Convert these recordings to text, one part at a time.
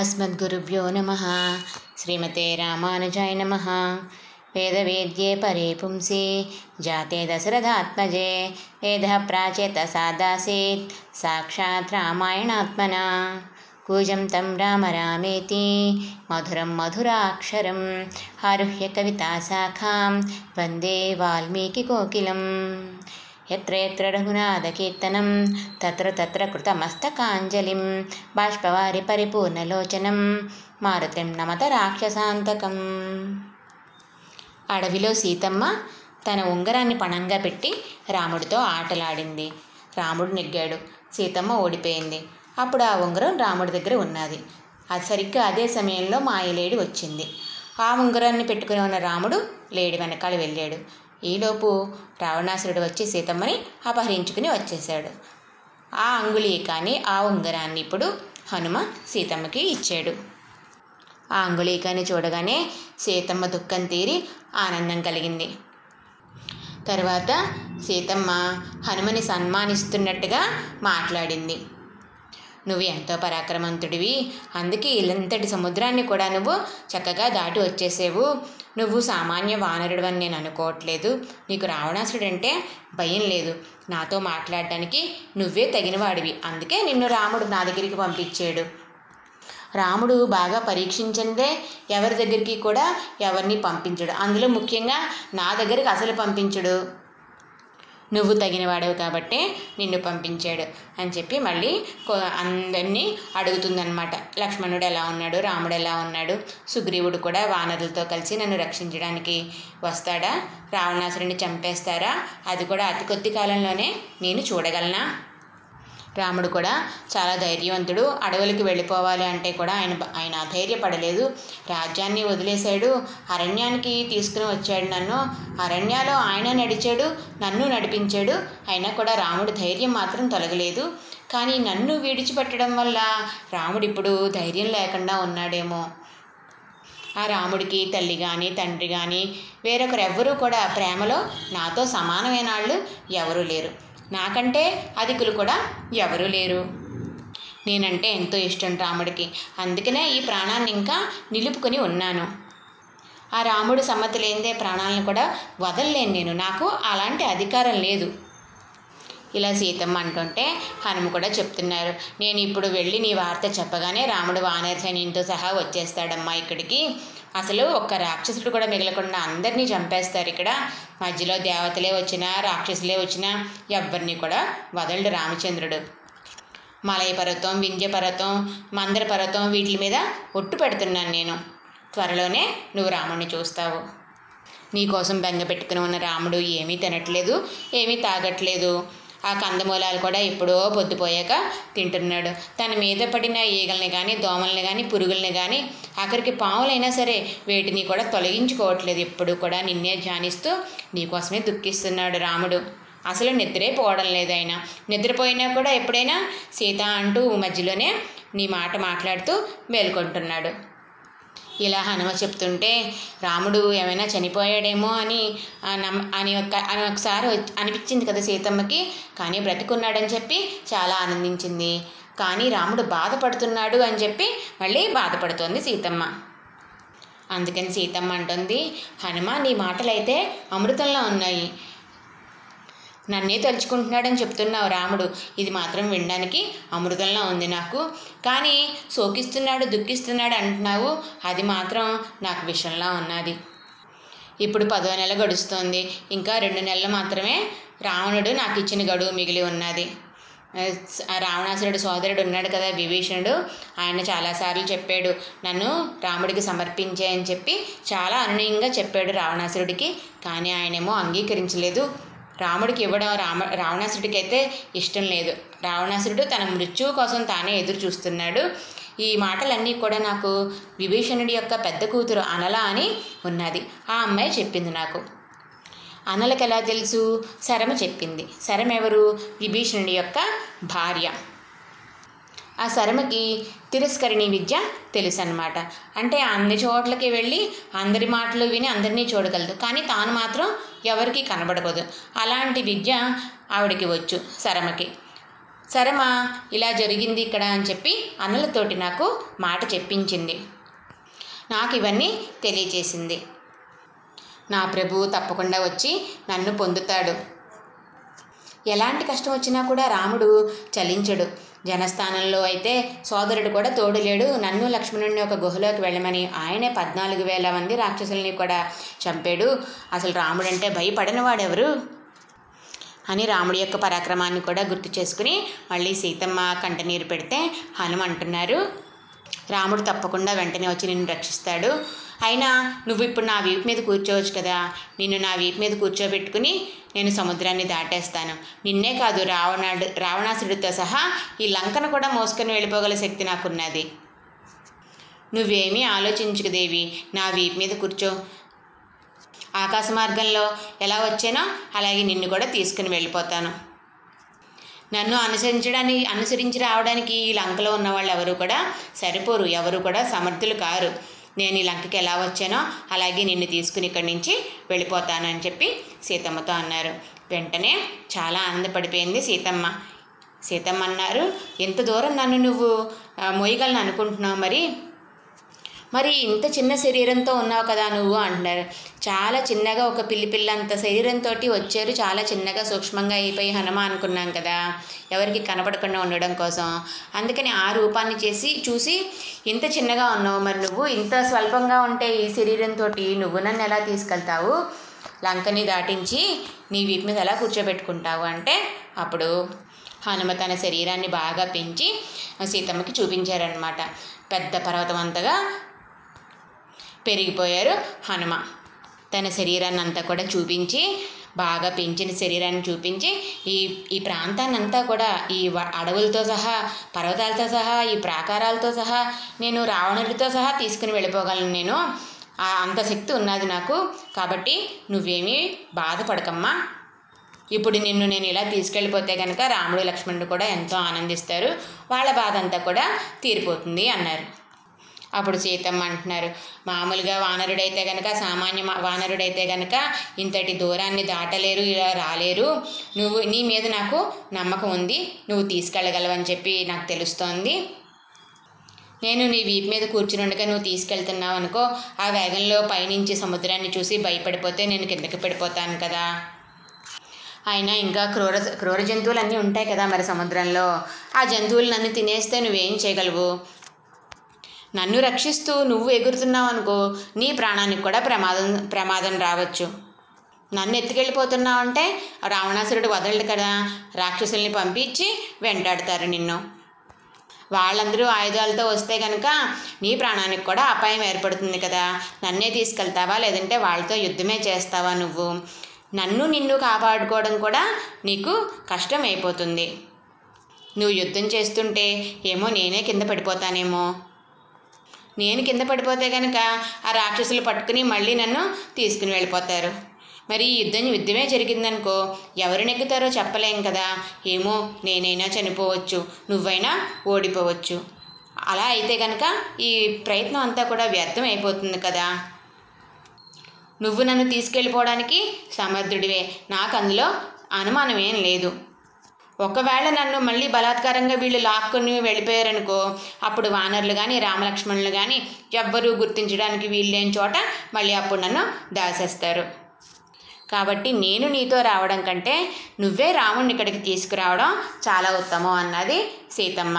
अस्मद्गुरुभ्यो नमः। श्रीमते रामानुजाय नमः। वेदवेद्ये परे पुंसि जाते दशरथात्मजे वेदः प्राचेतसादासीत् साक्षात् रामायणात्मना। कूजं तं राम रामेति मधुरं मधुराक्षरम् आरुह्य कविताशाखां वन्दे वाल्मीकिकोकिलम् यत्र यत्र रघुनाथकीर्तनं तत्र तत्र कृतमस्तकाञ्जलिं बाष्पवारि పరిపూర్ణలోచనం మారుతిం నమత రాక్షసాంతకం అడవిలో సీతమ్మ తన ఉంగరాన్ని పణంగా పెట్టి రాముడితో ఆటలాడింది రాముడు నెగ్గాడు సీతమ్మ ఓడిపోయింది అప్పుడు ఆ ఉంగరం రాముడి దగ్గర ఉన్నది అది సరిగ్గా అదే సమయంలో మాయలేడి వచ్చింది ఆ ఉంగరాన్ని పెట్టుకుని ఉన్న రాముడు లేడి వెనకాల వెళ్ళాడు ఈలోపు రావణాసురుడు వచ్చి సీతమ్మని అపహరించుకుని వచ్చేశాడు. ఆ అంగుళీకాన్ని ఆ ఉంగరాన్ని ఇప్పుడు హనుమ సీతమ్మకి ఇచ్చాడు. ఆ అంగుళీకాన్ని చూడగానే సీతమ్మ దుఃఖం తీరి ఆనందం కలిగింది. తర్వాత సీతమ్మ హనుమని సన్మానిస్తున్నట్టుగా మాట్లాడింది. నువ్వు ఎంతో పరాక్రమంతుడివి. అందుకే ఇలంతటి సముద్రాన్ని కూడా నువ్వు చక్కగా దాటి వచ్చేసేవు. నువ్వు సామాన్య వానరుడు అని నేను అనుకోవట్లేదు. నీకు రావణాసుడు అంటే భయం లేదు. నాతో మాట్లాడడానికి నువ్వే తగినవాడివి. అందుకే నిన్ను రాముడు నా దగ్గరికి పంపించాడు. రాముడు బాగా పరీక్షించిందే ఎవరి దగ్గరికి కూడా ఎవరిని పంపించడు. అందులో ముఖ్యంగా నా దగ్గరికి అసలు పంపించడు. నువ్వు తగినవాడవు కాబట్టే నిన్ను పంపించాడు అని చెప్పి మళ్ళీ అందరినీ అడుగుతుందనమాట లక్ష్మణుడు ఎలా ఉన్నాడు? రాముడు ఎలా ఉన్నాడు? సుగ్రీవుడు కూడా వానరులతో కలిసి నన్ను రక్షించడానికి వస్తాడా? రావణాసురుడిని చంపేస్తారా? అది కూడా అతి కొద్ది కాలంలోనే నేను చూడగలనా? రాముడు కూడా చాలా ధైర్యవంతుడు. అడవులకి వెళ్ళిపోవాలి అంటే కూడా ఆయన ఆయన అధైర్యపడలేదు రాజ్యాన్ని వదిలేశాడు. అరణ్యానికి తీసుకుని వచ్చాడు నన్ను. అరణ్యాలో ఆయన నడిచాడు నన్ను నడిపించాడు. అయినా కూడా రాముడు ధైర్యం మాత్రం తొలగలేదు. కానీ నన్ను విడిచిపెట్టడం వల్ల రాముడు ఇప్పుడు ధైర్యం లేకుండా ఉన్నాడేమో. ఆ రాముడికి తల్లి కానీ తండ్రి కానీ వేరొకరు ఎవ్వరూ కూడా ప్రేమలో నాతో సమానమైన వాళ్ళు ఎవరూ లేరు. నాకంటే అధికులు కూడా ఎవరూ లేరు. నేనంటే ఎంతో ఇష్టం రాముడికి. అందుకనే ఈ ప్రాణాన్ని ఇంకా నిలుపుకొని ఉన్నాను. ఆ రాముడు సమ్మతి లేనిదే ప్రాణాలను కూడా వదలలేను నేను. నాకు అలాంటి అధికారం లేదు. ఇలా సీతమ్మ అంటుంటే హనుమ కూడా చెప్తున్నారు. నేను ఇప్పుడు వెళ్ళి నీ వార్త చెప్పగానే రాముడు వానర సైన్యంతో సహా వచ్చేస్తాడమ్మా ఇక్కడికి. అసలు ఒక్క రాక్షసుడు కూడా మిగలకుండా అందరినీ చంపేస్తారు ఇక్కడ. మధ్యలో దేవతలే వచ్చినా రాక్షసులే వచ్చినా ఎవ్వరిని కూడా వదలడు రామచంద్రుడు. మలయ పర్వతం వింధ్య పర్వతం మందర పర్వతం వీటి మీద ఒట్టు పెడుతున్నాను నేను. త్వరలోనే నువ్వు రాముడిని చూస్తావు. నీకోసం బెంగ పెట్టుకుని ఉన్న రాముడు ఏమీ తినట్లేదు ఏమీ తాగట్లేదు. ఆ కందమూలాలు కూడా ఎప్పుడో పొద్దుపోయాక తింటున్నాడు. తన మీద పడిన ఈగల్ని కానీ దోమల్ని కానీ పురుగుల్ని కానీ ఆఖరికి పాములైనా సరే వేటిని కూడా తొలగించుకోవట్లేదు. ఎప్పుడు కూడా నిన్నే ధ్యానిస్తూ నీకోసమే దుఃఖిస్తున్నాడు రాముడు. అసలు నిద్రే పోవడం లేదు ఆయన. నిద్రపోయినా కూడా ఎప్పుడైనా సీత అంటూ మధ్యలోనే నీ మాట మాట్లాడుతూ మేల్కొంటున్నాడు. ఇలా హనుమ చెప్తుంటే రాముడు ఏమైనా చనిపోయాడేమో అని అని ఒక అని ఒకసారి అనిపించింది కదా సీతమ్మకి. కానీ బ్రతికున్నాడని చెప్పి చాలా ఆనందించింది. కానీ రాముడు బాధపడుతున్నాడు అని చెప్పి మళ్ళీ బాధపడుతోంది సీతమ్మ. అందుకని సీతమ్మ అంటుంది హనుమ నీ మాటలైతే అమృతంలో ఉన్నాయి. నన్నే తలుచుకుంటున్నాడని చెప్తున్నావు రాముడు. ఇది మాత్రం వినడానికి అమృతంలా ఉంది నాకు. కానీ శోకిస్తున్నాడు దుఃఖిస్తున్నాడు అంటున్నావు. అది మాత్రం నాకు విషంలా ఉన్నది. ఇప్పుడు పదో నెల గడుస్తోంది. ఇంకా రెండు నెలలు మాత్రమే రావణుడు నాకు ఇచ్చిన గడువు మిగిలి ఉన్నది. రావణాసురుడు సోదరుడు ఉన్నాడు కదా విభీషణుడు. ఆయన చాలాసార్లు చెప్పాడు నన్ను రాముడికి సమర్పించే అని చెప్పి చాలా అనునయంగా చెప్పాడు రావణాసురుడికి. కానీ ఆయనేమో అంగీకరించలేదు. రాముడికి ఇవ్వడం రామ రావణాసురుడికి అయితే ఇష్టం లేదు. రావణాసురుడు తన మృత్యువు కోసం తానే ఎదురు చూస్తున్నాడు. ఈ మాటలన్నీ కూడా నాకు విభీషణుడి యొక్క పెద్ద కూతురు అనల అని ఉన్నది. ఆ అమ్మాయి చెప్పింది నాకు. అనలకు ఎలా తెలుసు? శరమ చెప్పింది. శరమ ఎవరు విభీషణుడి యొక్క భార్య. ఆ శరమకి తిరస్కరిణి విద్య తెలుసు అనమాట అంటే అన్ని చోట్లకి వెళ్ళి అందరి మాటలు విని అందరినీ చూడగలదు. కానీ తాను మాత్రం ఎవరికీ కనబడకూడదు. అలాంటి విద్య ఆవిడకి వచ్చు శరమకి. సరేమా ఇలా జరిగింది ఇక్కడ అని చెప్పి అన్నలతోటి నాకు మాట చెప్పించింది. నాకు ఇవన్నీ తెలియచేసింది. నా ప్రభువు తప్పకుండా వచ్చి నన్ను పొందుతాడు. ఎలాంటి కష్టం వచ్చినా కూడా రాముడు చలించడు. జనస్థానంలో అయితే సోదరుడు కూడా తోడు లేడు. నన్ను లక్ష్మణుడిని ఒక గుహలోకి వెళ్ళమని ఆయనే పద్నాలుగు వేల మంది రాక్షసుల్ని కూడా చంపాడు. అసలు రాముడు అంటే భయపడని వాడెవరు? అని రాముడి యొక్క పరాక్రమాన్ని కూడా గుర్తు చేసుకుని మళ్ళీ సీతమ్మ కంటనీరు పెడితే హనుమ అంటున్నారు రాముడు తప్పకుండా వెంటనే వచ్చి నిన్ను రక్షిస్తాడు. అయినా నువ్వు ఇప్పుడు నా వీపు మీద కూర్చోవచ్చు కదా. నిన్ను నా వీపు మీద కూర్చోబెట్టుకుని నేను సముద్రాన్ని దాటేస్తాను. నిన్నే కాదు రావణాడు రావణాసుడితో సహా ఈ లంకను కూడా మోసుకొని వెళ్ళిపోగల శక్తి నాకున్నది. నువ్వేమీ ఆలోచించుకు దేవి. నా వీపు మీద కూర్చో. ఆకాశ మార్గంలో ఎలా వచ్చానో అలాగే నిన్ను కూడా తీసుకుని వెళ్ళిపోతాను. నన్ను అనుసరించడానికి అనుసరించి రావడానికి ఈ లంకలో ఉన్న వాళ్ళు ఎవరు కూడా సరిపోరు. ఎవరు కూడా సమర్థులు కారు. నేను ఈ లంకకి ఎలా వచ్చానో అలాగే నిన్ను తీసుకుని ఇక్కడి నుంచి వెళ్ళిపోతానని చెప్పి సీతమ్మతో అన్నారు. వెంటనే చాలా ఆనందపడిపోయింది సీతమ్మ. సీతమ్మ అన్నారు ఎంత దూరం నన్ను నువ్వు మోయగలను అనుకుంటున్నావు మరి? మరి ఇంత చిన్న శరీరంతో ఉన్నావు కదా నువ్వు అంటున్నారు చాలా చిన్నగా ఒక పిల్లి పిల్ల అంత శరీరంతో వచ్చారు. చాలా చిన్నగా సూక్ష్మంగా అయిపోయి హనుమ అనుకున్నాం కదా. ఎవరికి కనపడకుండా ఉండడం కోసం. అందుకని ఆ రూపాన్ని చేసి చూసి ఇంత చిన్నగా ఉన్నావు మరి నువ్వు. ఇంత స్వల్పంగా ఉంటే ఈ శరీరంతో నువ్వు నన్ను ఎలా తీసుకెళ్తావు? లంకని దాటించి నీ వీపు మీద ఎలా కూర్చోబెట్టుకుంటావు అంటే అప్పుడు హనుమ తన శరీరాన్ని బాగా పెంచి సీతమ్మకి చూపించారనమాట పెద్ద పర్వతం అంతగా పెరిగిపోయారు హనుమ. తన శరీరాన్ని అంతా కూడా చూపించి బాగా పెంచిన శరీరాన్ని చూపించి ఈ ఈ ప్రాంతాన్ని అంతా కూడా ఈ అడవులతో సహా పర్వతాలతో సహా ఈ ప్రాకారాలతో సహా నేను రావణుడితో సహా తీసుకుని వెళ్ళిపోగలను నేను. అంత శక్తి ఉన్నది నాకు. కాబట్టి నువ్వేమీ బాధపడకమ్మా. ఇప్పుడు నిన్ను నేను ఇలా తీసుకెళ్ళిపోతే కనుక రాముడు లక్ష్మణుడు కూడా ఎంతో ఆనందిస్తారు. వాళ్ళ బాధ అంతా కూడా తీరిపోతుంది అన్నారు. అప్పుడు సీతమ్మ అంటున్నారు మామూలుగా వానరుడైతే గనక సామాన్య వానరుడైతే గనక ఇంతటి దూరాన్ని దాటలేరు ఇలా రాలేరు. నువ్వు నీ మీద నాకు నమ్మకం ఉంది. నువ్వు తీసుకెళ్ళగలవని చెప్పి నాకు తెలుస్తోంది. నేను నీ వీపు మీద కూర్చుని ఉండగా నువ్వు తీసుకెళ్తున్నావు అనుకో ఆ వేగంలో పైనుంచి సముద్రాన్ని చూసి భయపడిపోతే నేను కిందకి పడిపోతాను కదా. అయినా ఇంకా క్రూర క్రూర జంతువులు అన్నీ ఉంటాయి కదా మరి సముద్రంలో. ఆ జంతువులు నన్ను తినేస్తే నువ్వేం చేయగలవు? నన్ను రక్షిస్తూ నువ్వు ఎగురుతున్నావు అనుకో నీ ప్రాణానికి కూడా ప్రమాదం ప్రమాదం రావచ్చు. నన్ను ఎత్తుకెళ్ళిపోతున్నావు అంటే రావణాసురుడు వదలడు కదా. రాక్షసుల్ని పంపించి వెంటాడతారు నిన్ను. వాళ్ళందరూ ఆయుధాలతో వస్తే కనుక నీ ప్రాణానికి కూడా అపాయం ఏర్పడుతుంది కదా. నన్నే తీసుకెళ్తావా? లేదంటే వాళ్ళతో యుద్ధమే చేస్తావా నువ్వు? నన్ను నిన్ను కాపాడుకోవడం కూడా నీకు కష్టం అయిపోతుంది నువ్వు యుద్ధం చేస్తుంటే ఏమో నేనే కింద పడిపోతానేమో. నేను కింద పడిపోతే కనుక ఆ రాక్షసులు పట్టుకుని మళ్ళీ నన్ను తీసుకుని వెళ్ళిపోతారు. మరి ఈ యుద్ధం యుద్ధమే జరిగిందనుకో ఎవరు నెగ్గుతారో చెప్పలేం కదా. ఏమో నేనైనా చనిపోవచ్చు నువ్వైనా ఓడిపోవచ్చు. అలా అయితే కనుక ఈ ప్రయత్నం అంతా కూడా వ్యర్థం అయిపోతుంది కదా. నువ్వు నన్ను తీసుకెళ్ళిపోవడానికి సమర్థుడివే. నాకు అందులో అనుమానం ఏం లేదు. ఒకవేళ నన్ను మళ్ళీ బలాత్కారంగా వీళ్ళు లాక్కుని వెళ్ళిపోయారనుకో అప్పుడు వానరులు కానీ రామలక్ష్మణులు కానీ ఎవ్వరూ గుర్తించడానికి వీల్లేని చోట మళ్ళీ అప్పుడు నన్ను దాసేస్తారు. కాబట్టి నేను నీతో రావడం కంటే నువ్వే రాముడిని ఇక్కడికి తీసుకురావడం చాలా ఉత్తమం అన్నది సీతమ్మ.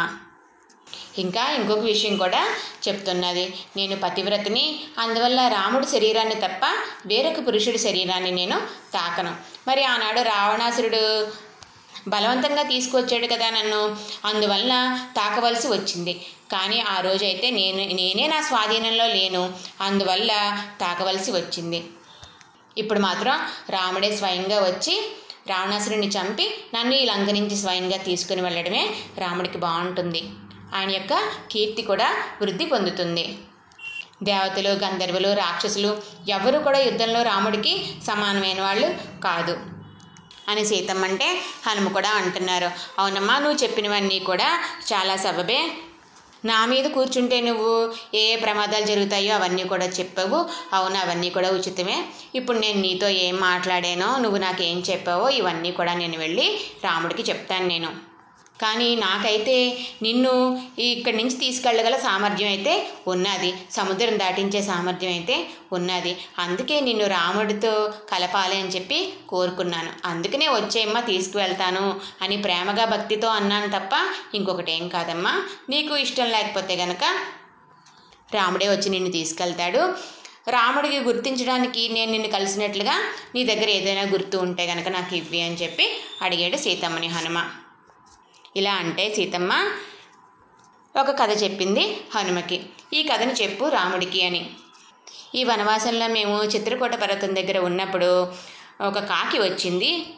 ఇంకా ఇంకొక విషయం కూడా చెప్తున్నది. నేను పతివ్రతని అందువల్ల రాముడి శరీరాన్ని తప్ప వేరొక పురుషుడి శరీరాన్ని నేను తాకను. మరి ఆనాడు రావణాసురుడు బలవంతంగా తీసుకొచ్చాడు కదా నన్ను. అందువల్ల తాకవలసి వచ్చింది. కానీ ఆ రోజైతే నేను నేనే నా స్వాధీనంలో లేను. అందువల్ల తాకవలసి వచ్చింది. ఇప్పుడు మాత్రం రాముడే స్వయంగా వచ్చి రావణాసురుడిని చంపి నన్ను ఈ లంక నుంచి స్వయంగా తీసుకుని వెళ్ళడమే రాముడికి బాగుంటుంది. ఆయన యొక్క కీర్తి కూడా వృద్ధి పొందుతుంది. దేవతలు గంధర్వులు రాక్షసులు ఎవరు కూడా యుద్ధంలో రాముడికి సమానమైన వాళ్ళు కాదు. అని సీతమ్మ అంటే హనుమ కూడా అంటున్నారు. అవునమ్మా నువ్వు చెప్పినవన్నీ కూడా చాలా సబబే. నా మీద కూర్చుంటే నువ్వు ఏ ఏ ప్రమాదాలు జరుగుతాయో అవన్నీ కూడా చెప్పావు. అవును అవన్నీ కూడా ఉచితమే. ఇప్పుడు నేను నీతో ఏం మాట్లాడానో నువ్వు నాకేం చెప్పావో ఇవన్నీ కూడా నేను వెళ్ళి రాముడికి చెప్తాను నేను. కానీ నాకైతే నిన్ను ఇక్కడి నుంచి తీసుకెళ్ళగల సామర్థ్యం అయితే ఉన్నది. సముద్రం దాటించే సామర్థ్యం అయితే ఉన్నది. అందుకే నిన్ను రాముడితో కలపాలి అని చెప్పి కోరుకున్నాను. అందుకనే వచ్చేయమ్మా తీసుకువెళ్తాను అని ప్రేమగా భక్తితో అన్నాను తప్ప ఇంకొకటి ఏం కాదమ్మా. నీకు ఇష్టం లేకపోతే గనక రాముడే వచ్చి నిన్ను తీసుకెళ్తాడు. రాముడికి గుర్తించడానికి నేను నిన్ను కలిసినట్లుగా నీ దగ్గర ఏదైనా గుర్తు ఉంటే కనుక నాకు ఇవ్వి అని చెప్పి అడిగాడు సీతమ్మని హనుమ. ఇలా అంటే సీతమ్మ ఒక కథ చెప్పింది హనుమకి. ఈ కథను చెప్పు రాముడికి అని. ఈ వనవాసంలో మేము చిత్రకూట పర్వతం దగ్గర ఉన్నప్పుడు ఒక కాకి వచ్చింది.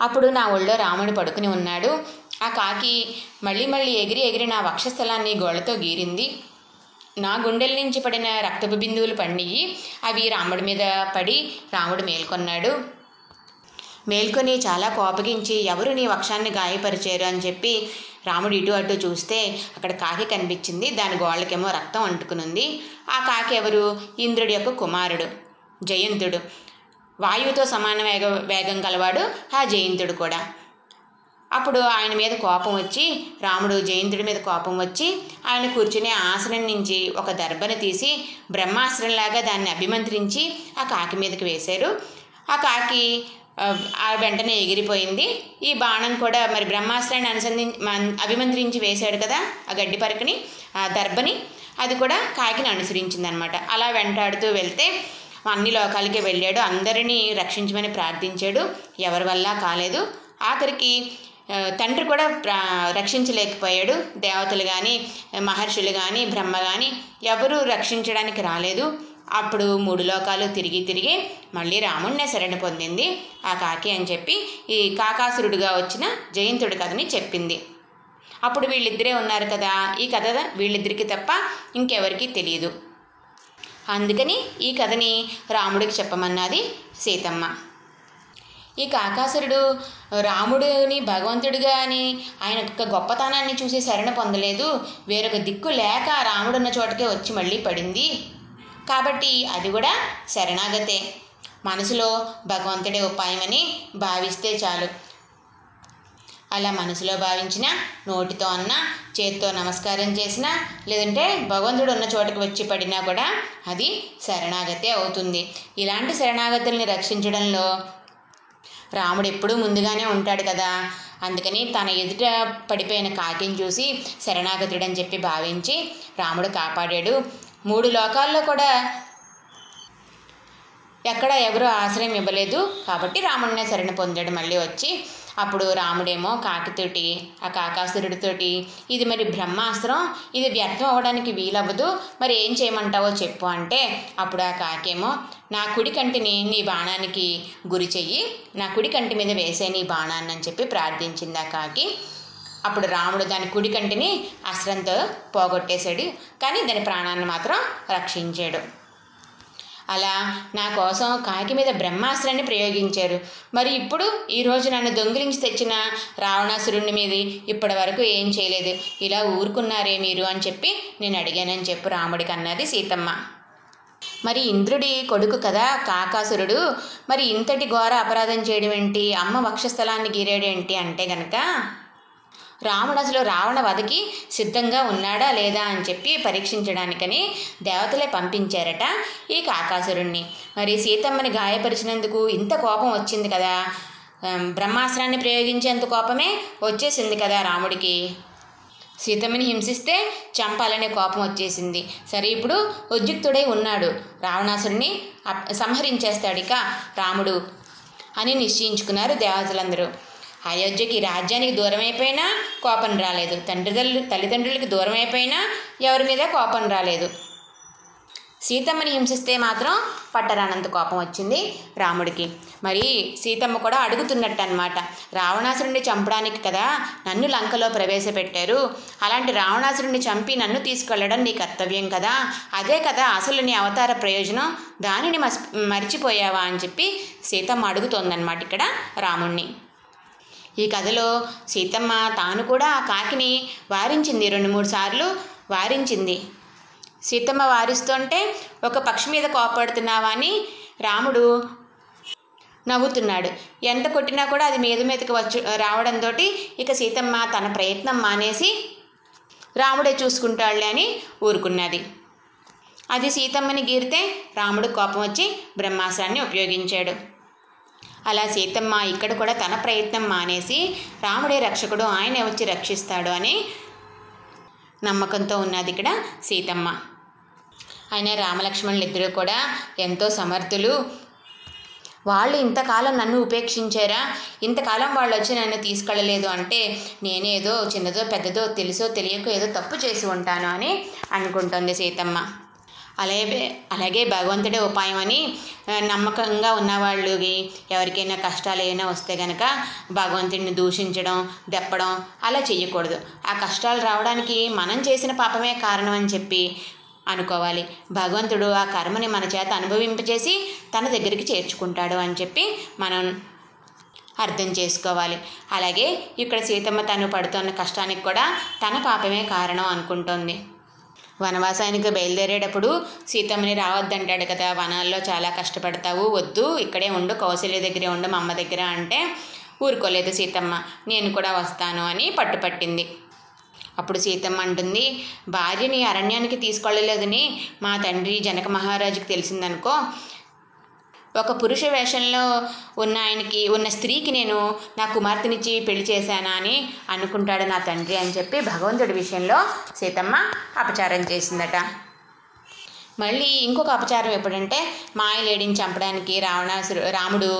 అప్పుడు నా ఒళ్ళో రాముడు పడుకుని ఉన్నాడు. ఆ కాకి మళ్ళీ మళ్ళీ ఎగిరి ఎగిరి నా వక్షస్థలాన్ని గోళ్ళతో గీరింది. నా గుండెల నుంచి పడిన రక్తపు బిందువులు పండియి అవి రాముడి మీద పడి రాముడు మేల్కొన్నాడు. మేల్కొని చాలా కోపగించి ఎవరు నీ వక్షాన్ని గాయపరిచారు? అని చెప్పి రాముడు ఇటు అటు చూస్తే అక్కడ కాకి కనిపించింది. దాని గోళ్ళకేమో రక్తం అంటుకునుంది. ఆ కాకి ఎవరు? ఇంద్రుడి యొక్క కుమారుడు జయంతుడు. వాయువుతో సమాన వేగ వేగం కలవాడు ఆ జయంతుడు కూడా. అప్పుడు ఆయన మీద కోపం వచ్చి రాముడు జయంతుడి మీద కోపం వచ్చి ఆయన కూర్చునే ఆసనం నుంచి ఒక దర్భను తీసి బ్రహ్మాస్త్రంలాగా దాన్ని అభిమంత్రించి ఆ కాకి మీదకి వేశారు. ఆ కాకి వెంటనే ఎగిరిపోయింది. ఈ బాణం కూడా మరి బ్రహ్మాస్త్రాన్ని అనుసంధి అభిమంత్రించి వేశాడు కదా ఆ గడ్డి పరకని ఆ దర్భని అది కూడా కాకిని అనుసరించిందనమాట. అలా వెంటాడుతూ వెళ్తే అన్ని లోకాలకి వెళ్ళాడు. అందరినీ రక్షించమని ప్రార్థించాడు. ఎవరి వల్ల కాలేదు. ఆఖరికి తండ్రి కూడా ప్రా- రక్షించలేకపోయాడు. దేవతలు కానీ మహర్షులు కానీ బ్రహ్మ కానీ ఎవరూ రక్షించడానికి రాలేదు. అప్పుడు మూడు లోకాలు తిరిగి తిరిగి మళ్ళీ రాముడినే శరణ పొందింది. ఆ కాకి అని చెప్పి ఈ కాకాసురుడుగా వచ్చిన జయంతుడి కథని చెప్పింది. అప్పుడు వీళ్ళిద్దరే ఉన్నారు కదా. ఈ కథ వీళ్ళిద్దరికి తప్ప ఇంకెవరికీ తెలియదు అందుకని ఈ కథని రాముడికి చెప్పమన్నది సీతమ్మ. ఈ కాకాసురుడు రాముడిని భగవంతుడిగా అని ఆయన యొక్క గొప్పతనాన్ని చూసి శరణ పొందలేదు. వేరొక దిక్కు లేక రాముడున్న చోటకే వచ్చి మళ్ళీ పడింది. కాబట్టి అది కూడా శరణాగతే. మనసులో భగవంతుడే ఉపాయమని భావిస్తే చాలు. అలా మనసులో భావించిన నోటితో అన్నా చేతితో నమస్కారం చేసినా లేదంటే భగవంతుడు ఉన్న చోటకి వచ్చి పడినా కూడా అది శరణాగతే అవుతుంది. ఇలాంటి శరణాగతుల్ని రక్షించడంలో రాముడు ఎప్పుడూ ముందుగానే ఉంటాడు కదా. అందుకని తన ఎదుట పడిపోయిన కాకిని చూసి శరణాగతుడని చెప్పి భావించి రాముడు కాపాడాడు. మూడు లోకాల్లో కూడా ఎక్కడ ఎవరు ఆశ్రయం ఇవ్వలేదు. కాబట్టి రాముడినే శరణ పొందాడు. మళ్ళీ వచ్చి అప్పుడు రాముడేమో కాకితోటి ఆ కాకాసురుడితోటి ఇది మరి బ్రహ్మాస్త్రం ఇది వ్యర్థం అవ్వడానికి వీలవ్వదు. మరి ఏం చేయమంటావో చెప్పు అంటే అప్పుడు ఆ కాకేమో నా కుడి కంటిని నీ బాణానికి గురి చెయ్యి నా కుడి కంటి మీద వేసే నీ బాణాన్ని అని చెప్పి ప్రార్థించింది ఆ కాకి. అప్పుడు రాముడు దాని కుడి కంటిని అస్త్రంతో పోగొట్టేశాడు. కానీ దాని ప్రాణాన్ని మాత్రం రక్షించాడు. అలా నా కోసం కాకి మీద బ్రహ్మాస్త్రాన్ని ప్రయోగించారు. మరి ఇప్పుడు ఈరోజు నన్ను దొంగిలించి తెచ్చిన రావణాసురుణ్ణి మీద ఇప్పటి వరకు ఏం చేయలేదు. ఇలా ఊరుకున్నారే మీరు అని చెప్పి నేను అడిగానని చెప్పు రాముడికి అన్నది సీతమ్మ. మరి ఇంద్రుడి కొడుకు కదా కాకాసురుడు. మరి ఇంతటి ఘోర అపరాధం చేయడం ఏంటి? అమ్మ వక్షస్థలాన్ని గీరేడేంటి అంటే గనక రాముడు అసలు రావణ వధకి సిద్ధంగా ఉన్నాడా లేదా అని చెప్పి పరీక్షించడానికని దేవతలే పంపించారట ఈ కాకాసురుణ్ణి. మరి సీతమ్మని గాయపరిచినందుకు ఇంత కోపం వచ్చింది కదా. బ్రహ్మాస్త్రాన్ని ప్రయోగించేంత కోపమే వచ్చేసింది కదా రాముడికి. సీతమ్మని హింసిస్తే చంపాలనే కోపం వచ్చేసింది. సరే ఇప్పుడు ఉద్యుక్తుడై ఉన్నాడు. రావణాసుడిని సంహరించేస్తాడిక సంహరించేస్తాడు ఇక రాముడు అని నిశ్చయించుకున్నారు దేవతలందరూ. అయోధ్యకి రాజ్యానికి దూరం అయిపోయినా కోపం రాలేదు. తండ్రి తల్లిదండ్రులకి దూరం అయిపోయినా ఎవరి మీద కోపం రాలేదు. సీతమ్మని హింసిస్తే మాత్రం పట్టరానంత కోపం వచ్చింది రాముడికి. మరి సీతమ్మ కూడా అడుగుతున్నట్టు అనమాట రావణాసురుడిని చంపడానికి కదా నన్ను లంకలో ప్రవేశపెట్టారు. అలాంటి రావణాసురుడిని చంపి నన్ను తీసుకెళ్ళడం నీ కర్తవ్యం కదా. అదే కదా అసలు నీ అవతార ప్రయోజనం. దానిని మస్ మర్చిపోయావా అని చెప్పి సీతమ్మ అడుగుతోందన్నమాట ఇక్కడ రాముణ్ణి. ఈ కథలో సీతమ్మ తాను కూడా ఆ కాకిని వారించింది రెండు మూడు సార్లు వారించింది. సీతమ్మ వారిస్తుంటే ఒక పక్షి మీద కోపడుతున్నావా అని రాముడు నవ్వుతున్నాడు. ఎంత కొట్టినా కూడా అది మీద మీదకి వచ్చు రావడంతో ఇక సీతమ్మ తన ప్రయత్నం మానేసి రాముడే చూసుకుంటాడులే అని ఊరుకున్నది. అది సీతమ్మని గీరితే రాముడు కోపం వచ్చి బ్రహ్మాస్త్రాన్ని ఉపయోగించాడు. అలా సీతమ్మ ఇక్కడ కూడా తన ప్రయత్నం మానేసి రాముడే రక్షకుడు ఆయనే వచ్చి రక్షిస్తాడు అని నమ్మకంతో ఉన్నది ఇక్కడ సీతమ్మ. ఆయన రామలక్ష్మణులు ఇద్దరూ కూడా ఎంతో సమర్థులు. వాళ్ళు ఇంతకాలం నన్ను ఉపేక్షించారా? ఇంతకాలం వాళ్ళు వచ్చి నన్ను తీసుకెళ్ళలేదు అంటే నేనేదో చిన్నదో పెద్దదో తెలుసో తెలియకో ఏదో తప్పు చేసి ఉంటాను అని అనుకుంటుంది సీతమ్మ. అలాగే అలాగే భగవంతుడే ఉపాయం అని నమ్మకంగా ఉన్నవాళ్ళకి ఎవరికైనా కష్టాలు ఏమైనా వస్తే కనుక భగవంతుడిని దూషించడం దెప్పడం అలా చేయకూడదు ఆ కష్టాలు రావడానికి మనం చేసిన పాపమే కారణం అని చెప్పి అనుకోవాలి. భగవంతుడు ఆ కర్మని మన చేత అనుభవింపచేసి తన దగ్గరికి చేర్చుకుంటాడు అని చెప్పి మనం అర్థం చేసుకోవాలి. అలాగే ఇక్కడ సీతమ్మ తను పడుతున్న కష్టానికి కూడా తన పాపమే కారణం అనుకుంటుంది. వనవాసానికి బయలుదేరేటప్పుడు సీతమ్మని రావద్దంటాడు కదా వనాల్లో చాలా కష్టపడతావు వద్దు ఇక్కడే ఉండు కౌశల్య దగ్గరే ఉండు మా అమ్మ దగ్గర అంటే ఊరుకోలేదు సీతమ్మ నేను కూడా వస్తాను అని పట్టుపట్టింది. అప్పుడు సీతమ్మ అంటుంది భార్యని అరణ్యానికి తీసుకెళ్ళలేదని మా తండ్రి జనక మహారాజుకి తెలిసిందనుకో ఒక పురుష వేషంలో ఉన్న ఆయనకి ఉన్న స్త్రీకి నేను నా కుమార్తెనిచ్చి పెళ్ళి చేశానా అని అనుకుంటాడు నా తండ్రి అని చెప్పి భగవంతుడి విషయంలో సీతమ్మ అపచారం చేసిందట. మళ్ళీ ఇంకొక అపచారం ఎప్పుడంటే మాయలేడిని చంపడానికి రావణాసురు రాముడు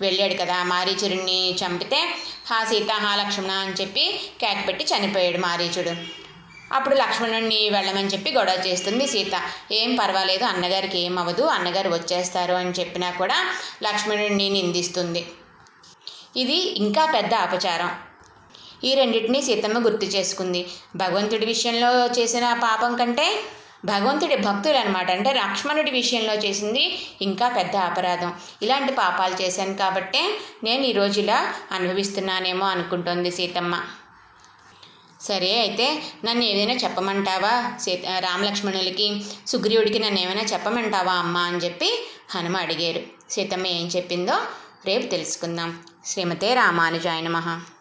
వెళ్ళాడు కదా మారీచుడిని చంపితే హా సీత హా లక్ష్మణ అని చెప్పి కేక పెట్టి చనిపోయాడు మారీచుడు. అప్పుడు లక్ష్మణుడిని వెళ్ళమని చెప్పి గొడవ చేస్తుంది సీత. ఏం పర్వాలేదు అన్నగారికి ఏం అవ్వదు అన్నగారు వచ్చేస్తారు అని చెప్పినా కూడా లక్ష్మణుడిని నిందిస్తుంది. ఇది ఇంకా పెద్ద అపచారం. ఈ రెండింటినీ సీతమ్మ గుర్తు చేసుకుంది. భగవంతుడి విషయంలో చేసిన పాపం కంటే భగవంతుడి భక్తులు అనమాట అంటే లక్ష్మణుడి విషయంలో చేసింది ఇంకా పెద్ద అపరాధం. ఇలాంటి పాపాలు చేశాను కాబట్టే నేను ఈరోజు ఇలా అనుభవిస్తున్నానేమో అనుకుంటోంది సీతమ్మ. సరే అయితే నన్ను ఏదైనా చెప్పమంటావా? సీత రామలక్ష్మణులకి సుగ్రీవుడికి నన్ను ఏమైనా చెప్పమంటావా అమ్మా అని చెప్పి హనుమ అడిగారు. సీతమ్మ ఏం చెప్పిందో రేపు తెలుసుకుందాం. శ్రీమతే రామానుజాయ నమః.